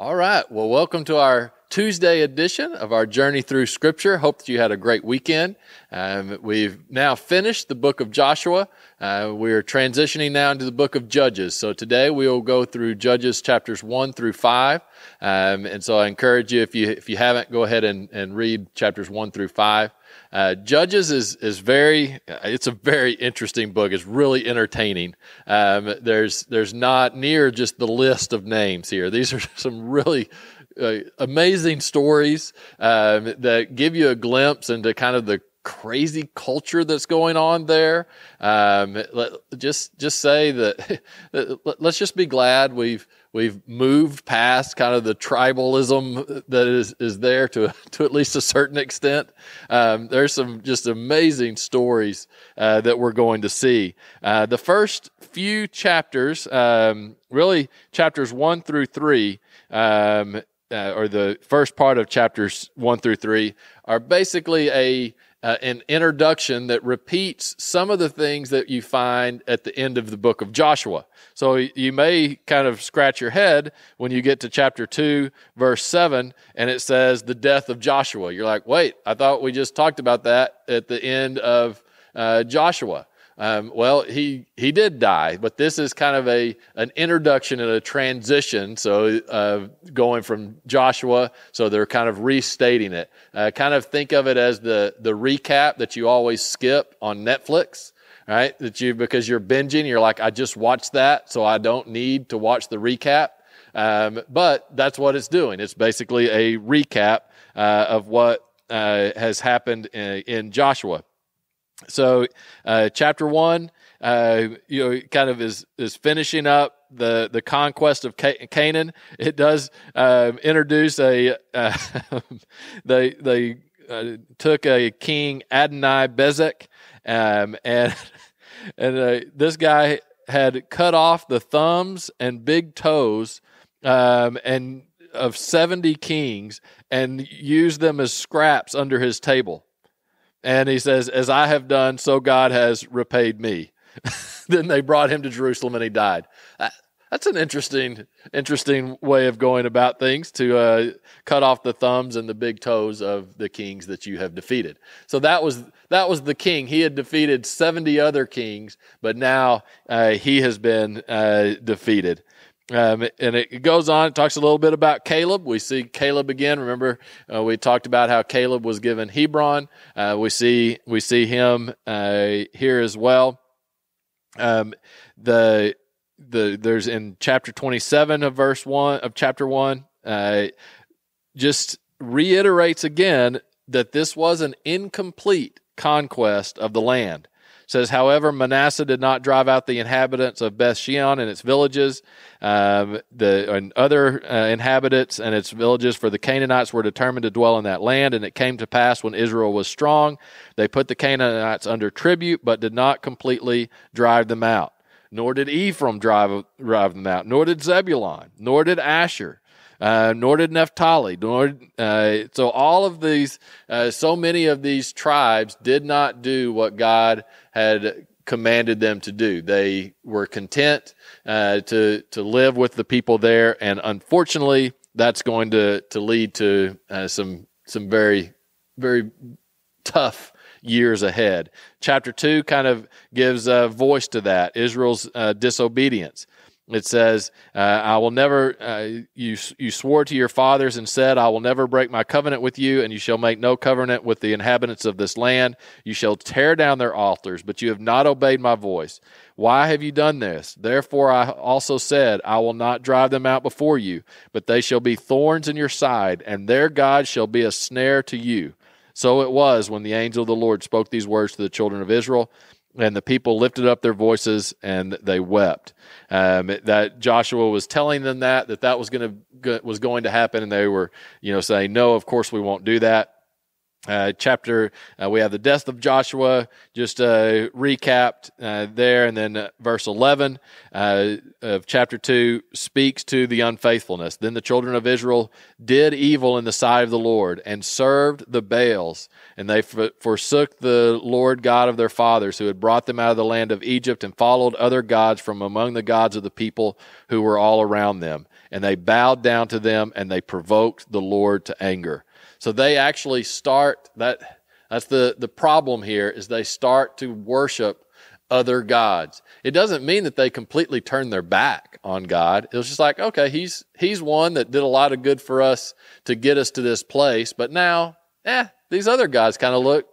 All right. Well, welcome to our Tuesday edition of our journey through Scripture. Hope that you had a great weekend. Um, we've now finished the book of Joshua. Uh, we're transitioning now into the book of Judges. So today we will go through Judges chapters one through five. Um, and so I encourage you, if you if you haven't, go ahead and, and read chapters one through five. Uh, Judges is is very it's a very interesting book. It's really entertaining. Um, there's there's not near just the list of names here. These are some really uh, amazing stories um, that give you a glimpse into kind of the crazy culture that's going on there. Um, let, just just say that let's just be glad we've we've moved past kind of the tribalism that is is there to to at least a certain extent. Um, there's some just amazing stories uh, that we're going to see. Uh, the first few chapters, um, really chapters one through three. Um, uh, or the first part of chapters one through three are basically a uh, an introduction that repeats some of the things that you find at the end of the book of Joshua. So you may kind of scratch your head when you get to chapter 2, verse 7, and it says the death of Joshua. You're like, wait, I thought we just talked about that at the end of uh, Joshua. Um, well, he he did die, but this is kind of a an introduction and a transition. So uh, going from Joshua, so they're kind of restating it. Uh, kind of think of it as the the recap that you always skip on Netflix, right? That you because you're binging, you're like, I just watched that, so I don't need to watch the recap. Um, but that's what it's doing. It's basically a recap uh, of what uh, has happened in, in Joshua. So, uh, chapter one, uh, you know, kind of is is finishing up the the conquest of Canaan. It does uh, introduce a uh, they they uh, took a king Adonai Bezek, um, and and uh, this guy had cut off the thumbs and big toes, um, and of seventy kings, and used them as scraps under his table. And he says, As I have done, so God has repaid me. then they brought him to Jerusalem and he died. Uh, that's an interesting, interesting way of going about things to uh, cut off the thumbs and the big toes of the kings that you have defeated. So that was that was the king. He had defeated seventy other kings, but now uh, he has been uh, defeated. Um, and it goes on, it talks a little bit about Caleb. We see Caleb again. Remember, uh, we talked about how Caleb was given Hebron. Uh, we see we see him uh, here as well. Um, the the there's in chapter 27 of verse one of chapter one, uh, just reiterates again that this was an incomplete conquest of the land says, however, Manasseh did not drive out the inhabitants of Beth Shean and its villages, um, the and other uh, inhabitants and its villages, for the Canaanites were determined to dwell in that land. And it came to pass when Israel was strong, they put the Canaanites under tribute, but did not completely drive them out. Nor did Ephraim drive, drive them out, nor did Zebulun, nor did Asher. Uh, nor did Naphtali. Nor uh, so all of these, uh, so many of these tribes did not do what God had commanded them to do. They were content uh, to to live with the people there, and unfortunately, that's going to to lead to uh, some some very very tough years ahead. Chapter two kind of gives a voice to that Israel's uh, disobedience. It says, uh, "I will never." Uh, you you swore to your fathers and said, "I will never break my covenant with you, and you shall make no covenant with the inhabitants of this land. You shall tear down their altars, but you have not obeyed my voice. Why have you done this? Therefore, I also said, I will not drive them out before you, but they shall be thorns in your side, and their God shall be a snare to you." So it was when the angel of the Lord spoke these words to the children of Israel and the people lifted up their voices and they wept. Um, that Joshua was telling them that that that was going to was going to happen, and they were you know saying no, of course we won't do that. Uh, chapter, uh, we have the death of Joshua, just uh, recapped uh, there. And then uh, verse 11 uh, of chapter 2 speaks to the unfaithfulness. Then the children of Israel did evil in the sight of the Lord and served the Baals. And they f- forsook the Lord God of their fathers, who had brought them out of the land of Egypt, and followed other gods from among the gods of the people who were all around them. And they bowed down to them, and they provoked the Lord to anger. So they actually start that that's the, the problem here is they start to worship other gods. It doesn't mean that they completely turn their back on God. It was just like, okay, he's he's one that did a lot of good for us to get us to this place, but now, eh, these other gods kind of look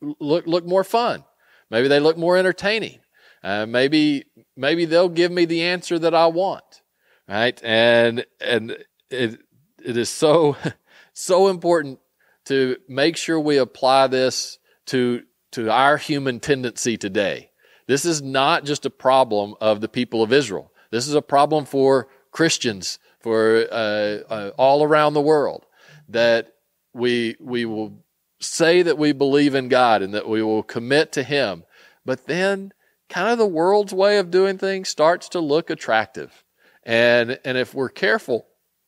look look more fun. Maybe they look more entertaining. Uh, maybe maybe they'll give me the answer that I want, right? And and it it is so so important to make sure we apply this to, to our human tendency today. This is not just a problem of the people of Israel. This is a problem for Christians, for uh, uh, all around the world, that we we will say that we believe in God and that we will commit to Him, but then kind of the world's way of doing things starts to look attractive, and and if we're careful,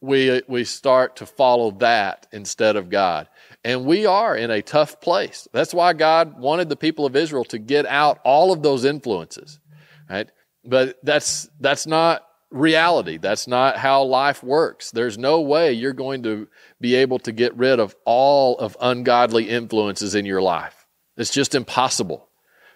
we, we start to follow that instead of God. And we are in a tough place. That's why God wanted the people of Israel to get out all of those influences, right? But that's, that's not reality. That's not how life works. There's no way you're going to be able to get rid of all of ungodly influences in your life. It's just impossible.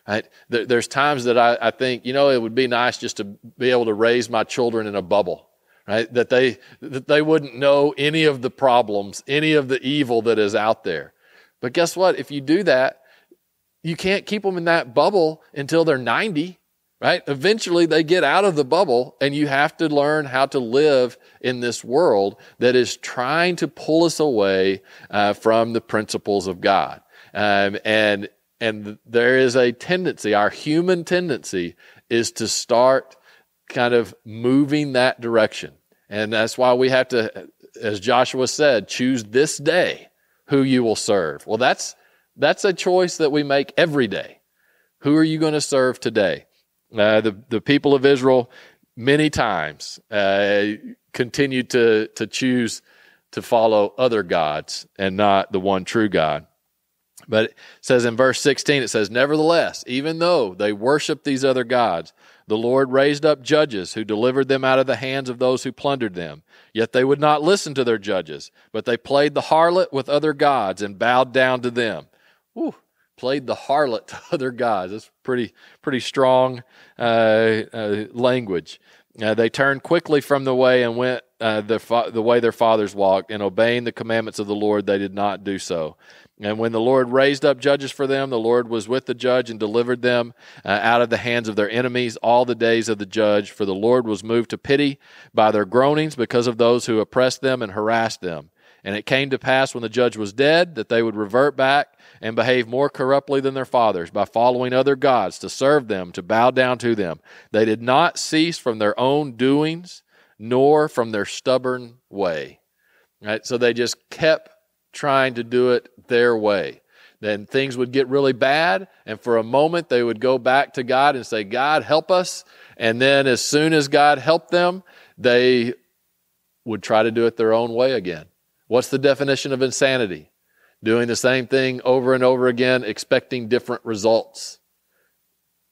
Right? There's times that I, I think, you know, it would be nice just to be able to raise my children in a bubble right? That they, that they wouldn't know any of the problems, any of the evil that is out there. But guess what? If you do that, you can't keep them in that bubble until they're 90, right? Eventually they get out of the bubble and you have to learn how to live in this world that is trying to pull us away uh, from the principles of God. Um, and, and there is a tendency, our human tendency is to start kind of moving that direction. And that's why we have to, as Joshua said, choose this day who you will serve. Well, that's, that's a choice that we make every day. Who are you going to serve today? Uh, the, the people of Israel many times uh, continued to, to choose to follow other gods and not the one true God. But it says in verse 16, it says, Nevertheless, even though they worship these other gods, the Lord raised up judges who delivered them out of the hands of those who plundered them. Yet they would not listen to their judges, but they played the harlot with other gods and bowed down to them. Whew, played the harlot to other gods. That's pretty, pretty strong uh, uh, language. Uh, they turned quickly from the way and went uh, the, fa- the way their fathers walked, and obeying the commandments of the Lord, they did not do so. And when the Lord raised up judges for them, the Lord was with the judge and delivered them uh, out of the hands of their enemies all the days of the judge. For the Lord was moved to pity by their groanings because of those who oppressed them and harassed them. And it came to pass when the judge was dead that they would revert back and behave more corruptly than their fathers by following other gods to serve them, to bow down to them. They did not cease from their own doings, nor from their stubborn way. Right? So they just kept trying to do it their way. Then things would get really bad, and for a moment they would go back to God and say, God, help us. And then as soon as God helped them, they would try to do it their own way again. What's the definition of insanity? Doing the same thing over and over again, expecting different results.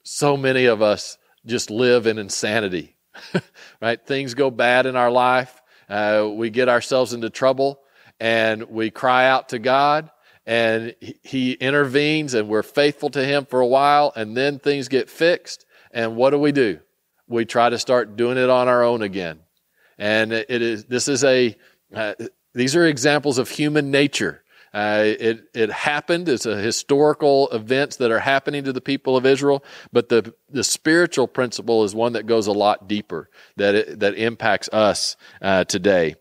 So many of us just live in insanity, right? Things go bad in our life. Uh, we get ourselves into trouble and we cry out to God and he intervenes and we're faithful to him for a while and then things get fixed and what do we do we try to start doing it on our own again and it is this is a uh, these are examples of human nature uh, it it happened. It's a historical events that are happening to the people of Israel, but the the spiritual principle is one that goes a lot deeper that it, that impacts us uh, today.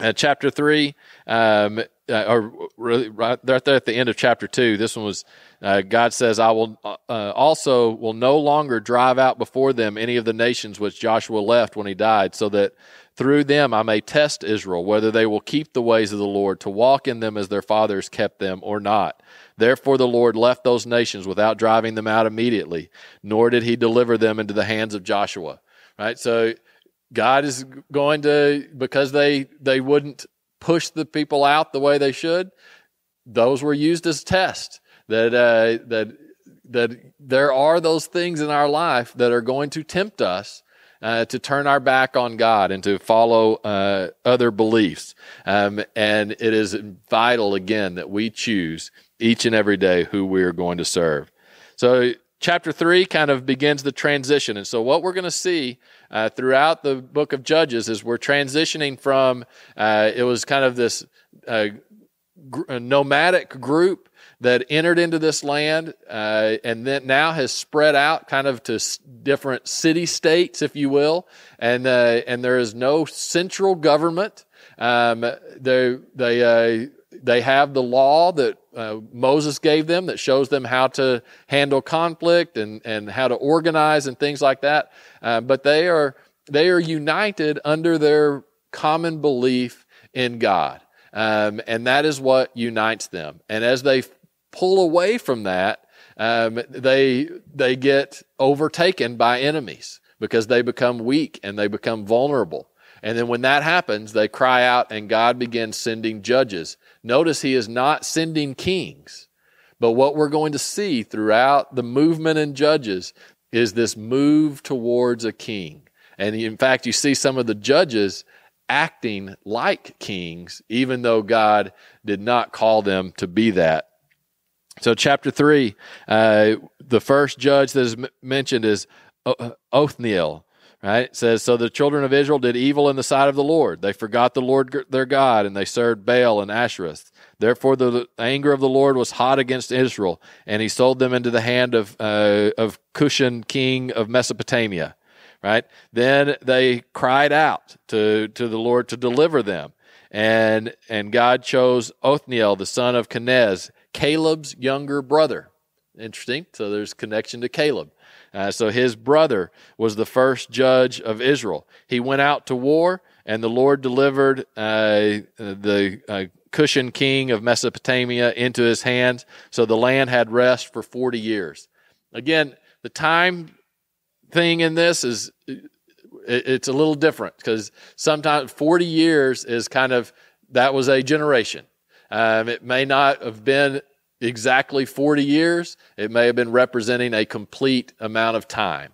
Uh, chapter three um, uh, or really right there at the end of chapter two. This one was uh, God says, "I will uh, uh, also will no longer drive out before them any of the nations which Joshua left when he died, so that through them I may test Israel whether they will keep the ways of the Lord to walk in them as their fathers kept them or not." Therefore, the Lord left those nations without driving them out immediately, nor did He deliver them into the hands of Joshua. Right, so God is going to because they they wouldn't push the people out the way they should. Those were used as tests that uh, that that there are those things in our life that are going to tempt us uh, to turn our back on God and to follow uh, other beliefs. Um, and it is vital again that we choose each and every day who we are going to serve. So chapter three kind of begins the transition. And so, what we're going to see uh, throughout the book of Judges is we're transitioning from uh, it was kind of this uh, gr- nomadic group that entered into this land uh, and then now has spread out kind of to s- different city states, if you will. And, uh, and there is no central government. Um, they, they, uh, they have the law that uh, Moses gave them that shows them how to handle conflict and, and how to organize and things like that. Uh, but they are, they are united under their common belief in God. Um, and that is what unites them. And as they pull away from that, um, they, they get overtaken by enemies because they become weak and they become vulnerable. And then when that happens, they cry out and God begins sending judges. Notice he is not sending kings. But what we're going to see throughout the movement in Judges is this move towards a king. And in fact, you see some of the judges acting like kings, even though God did not call them to be that. So, chapter three, uh, the first judge that is m- mentioned is Othniel right? It says, So the children of Israel did evil in the sight of the Lord. They forgot the Lord their God, and they served Baal and Ashereth. Therefore, the anger of the Lord was hot against Israel, and he sold them into the hand of, uh, of Cushan, king of Mesopotamia. Right? Then they cried out to, to the Lord to deliver them. And, and God chose Othniel, the son of Kenaz, Caleb's younger brother. Interesting. So there's connection to Caleb. Uh, so his brother was the first judge of Israel. He went out to war, and the Lord delivered uh, the uh, Cushan king of Mesopotamia into his hands. So the land had rest for 40 years. Again, the time thing in this is it's a little different because sometimes 40 years is kind of that was a generation. Um, it may not have been exactly 40 years. It may have been representing a complete amount of time.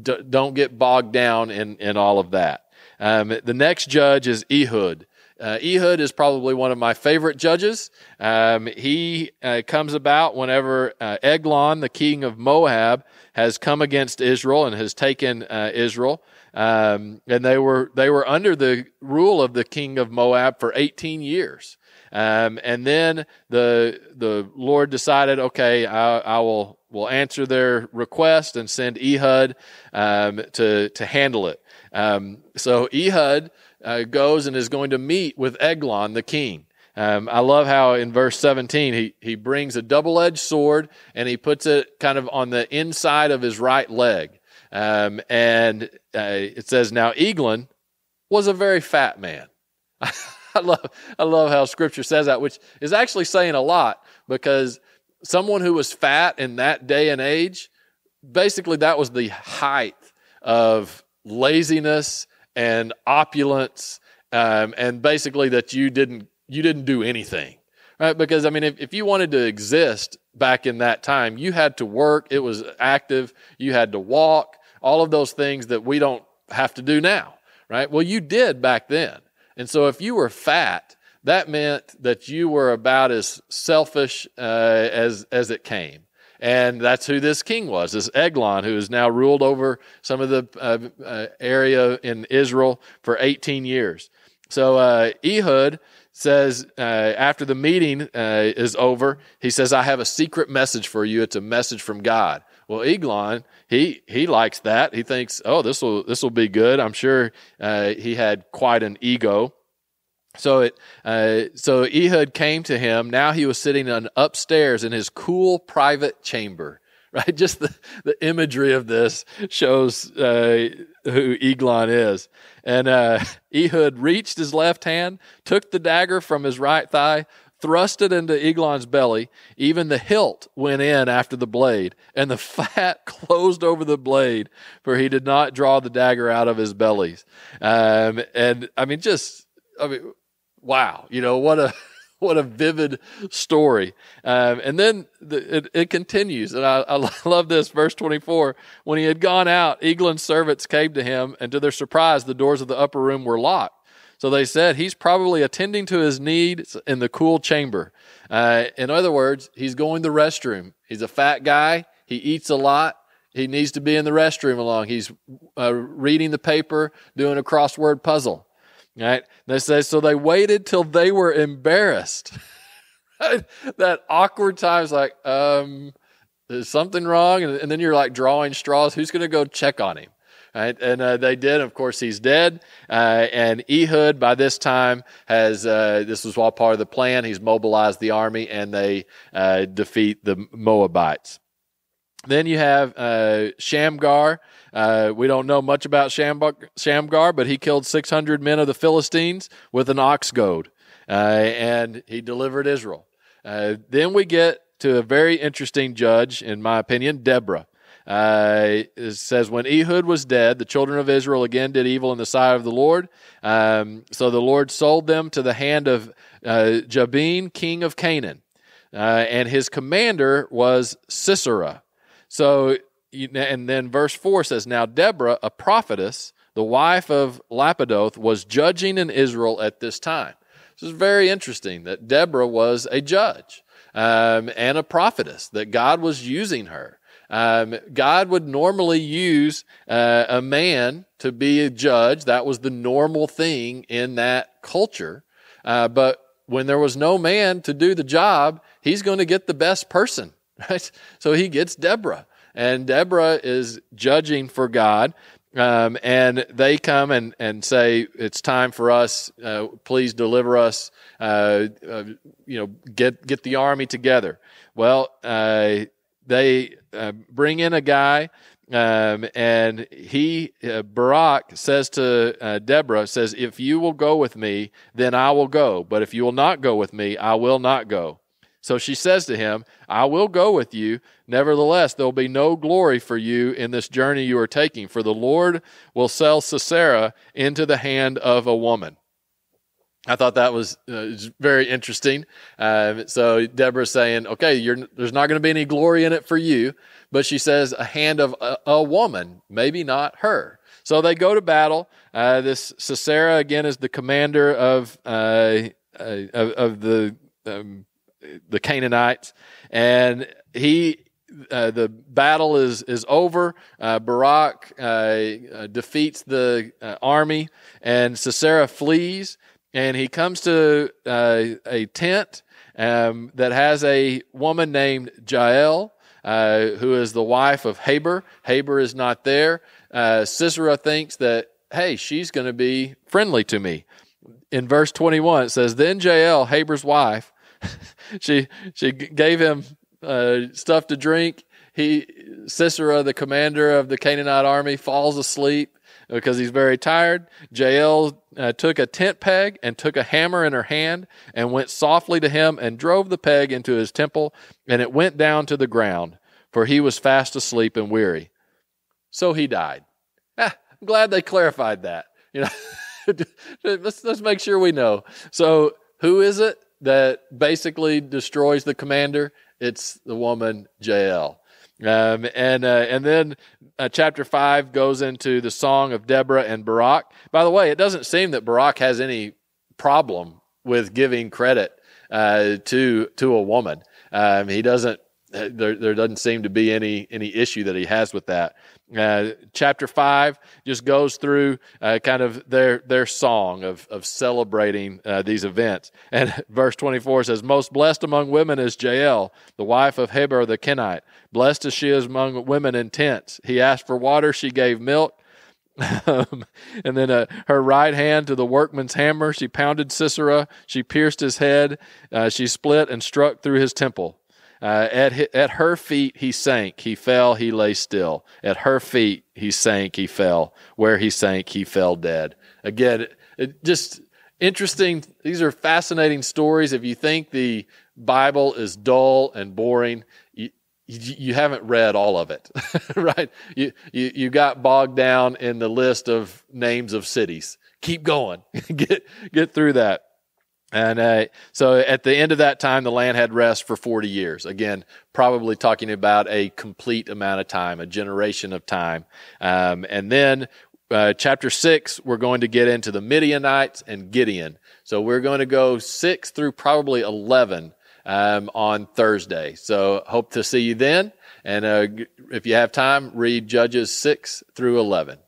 D- don't get bogged down in, in all of that. Um, the next judge is Ehud. Uh, Ehud is probably one of my favorite judges. Um, he uh, comes about whenever uh, Eglon, the king of Moab, has come against Israel and has taken uh, Israel. Um, and they were they were under the rule of the king of Moab for 18 years. Um, and then the the Lord decided, okay, I, I, will will answer their request and send Ehud um, to to handle it. Um, so Ehud uh, goes and is going to meet with Eglon, the king. Um, I love how in verse 17 he, he brings a double edged sword and he puts it kind of on the inside of his right leg. Um, and uh, it says, Now Eglon was a very fat man. I love I love how scripture says that, which is actually saying a lot because someone who was fat in that day and age, basically that was the height of laziness and opulence, um, and basically that you didn't you didn't do anything, right? Because I mean, if, if you wanted to exist back in that time, you had to work. It was active. You had to walk. All of those things that we don't have to do now, right? Well, you did back then. And so if you were fat, that meant that you were about as selfish uh, as, as it came. And that's who this king was, this Eglon, who has now ruled over some of the uh, uh, area in Israel for 18 years. So uh, Ehud says, uh, after the meeting uh, is over, he says, I have a secret message for you. It's a message from God. Well, Eglon, he he likes that. He thinks, oh, this will this will be good. I'm sure uh, he had quite an ego. So it, uh, so Ehud came to him. Now he was sitting on upstairs in his cool private chamber. Right, just the, the imagery of this shows uh, who Eglon is. And uh, Ehud reached his left hand, took the dagger from his right thigh, thrust it into Eglon's belly. Even the hilt went in after the blade, and the fat closed over the blade, for he did not draw the dagger out of his belly. Um, and I mean, just I mean, wow, you know what a what a vivid story. Um, and then the, it, it, continues, and I, I, love this verse twenty four. When he had gone out, Eglon's servants came to him, and to their surprise, the doors of the upper room were locked. So they said he's probably attending to his needs in the cool chamber. Uh, in other words, he's going to the restroom. He's a fat guy. He eats a lot. He needs to be in the restroom along. He's uh, reading the paper, doing a crossword puzzle. Right? They say, so they waited till they were embarrassed. that awkward time's like, um, is something wrong? And, and then you're like drawing straws. Who's going to go check on him? Right? And uh, they did. Of course, he's dead. Uh, and Ehud, by this time, has uh, this was all part of the plan. He's mobilized the army, and they uh, defeat the Moabites. Then you have uh, Shamgar. Uh, we don't know much about Shamgar, but he killed 600 men of the Philistines with an ox goad, and he delivered Israel. then we get to a very interesting judge, in my opinion, Deborah. Uh, it says, When Ehud was dead, the children of Israel again did evil in the sight of the Lord. Um, so the Lord sold them to the hand of uh, Jabin, king of Canaan. Uh, and his commander was Sisera. So, and then verse 4 says, Now Deborah, a prophetess, the wife of Lapidoth, was judging in Israel at this time. This is very interesting that Deborah was a judge um, and a prophetess, that God was using her. Um, God would normally use uh, a man to be a judge. That was the normal thing in that culture. Uh, but when there was no man to do the job, he's going to get the best person, right? So he gets Deborah. And Deborah is judging for God. Um, and they come and, and say, It's time for us. Uh, please deliver us. Uh, uh, you know, get, get the army together. Well, uh, they uh, bring in a guy, um, and he uh, Barak says to uh, Deborah says, "If you will go with me, then I will go. But if you will not go with me, I will not go." So she says to him, I will go with you. Nevertheless, there will be no glory for you in this journey you are taking, for the Lord will sell Sisera into the hand of a woman. I thought that was uh, very interesting. Uh, so Deborah's saying, okay, there's not going to be any glory in it for you, but she says a hand of a, a woman, maybe not her. So they go to battle. Uh, this Sisera again is the commander of uh, uh, of, of, the um, the Canaanites, and he uh, the battle is is over. Uh, Barak uh, uh defeats the army, and Sisera flees and he comes to uh, a tent um, that has a woman named Jael, uh, who is the wife of Haber. Haber is not there. Uh, Sisera thinks that, hey, she's going to be friendly to me. In verse 21, it says, Then Jael, Haber's wife, she, she gave him uh, stuff to drink. He, Sisera, the commander of the Canaanite army, falls asleep because he's very tired. Jael uh, took a tent peg and took a hammer in her hand and went softly to him and drove the peg into his temple, and it went down to the ground, for he was fast asleep and weary. So he died. Ah, I'm glad they clarified that. You know, let's let's make sure we know. So who is it that basically destroys the commander? It's the woman Jael. Um, and uh, and then uh, chapter five goes into the song of Deborah and Barak. By the way, it doesn't seem that Barak has any problem with giving credit uh, to to a woman. Um, he doesn't. There, there doesn't seem to be any any issue that he has with that. Uh, chapter five just goes through uh, kind of their their song of of celebrating uh, these events. And verse twenty four says, "Most blessed among women is Jael, the wife of Heber the Kenite. Blessed is she among women in tents. He asked for water, she gave milk." Um, and then uh, her right hand to the workman's hammer. She pounded Sisera. She pierced his head. Uh, she split and struck through his temple. Uh, at, at her feet he sank. He fell. He lay still. At her feet he sank. He fell. Where he sank, he fell dead. Again, it, it just interesting. These are fascinating stories. If you think the Bible is dull and boring, you, you haven't read all of it, right? You, you, you got bogged down in the list of names of cities. Keep going. get, get through that. And uh, so at the end of that time, the land had rest for 40 years. Again, probably talking about a complete amount of time, a generation of time. Um, and then uh, chapter six, we're going to get into the Midianites and Gideon. So we're going to go six through probably 11 um, on Thursday. So hope to see you then. And uh, if you have time, read Judges 6 through 11.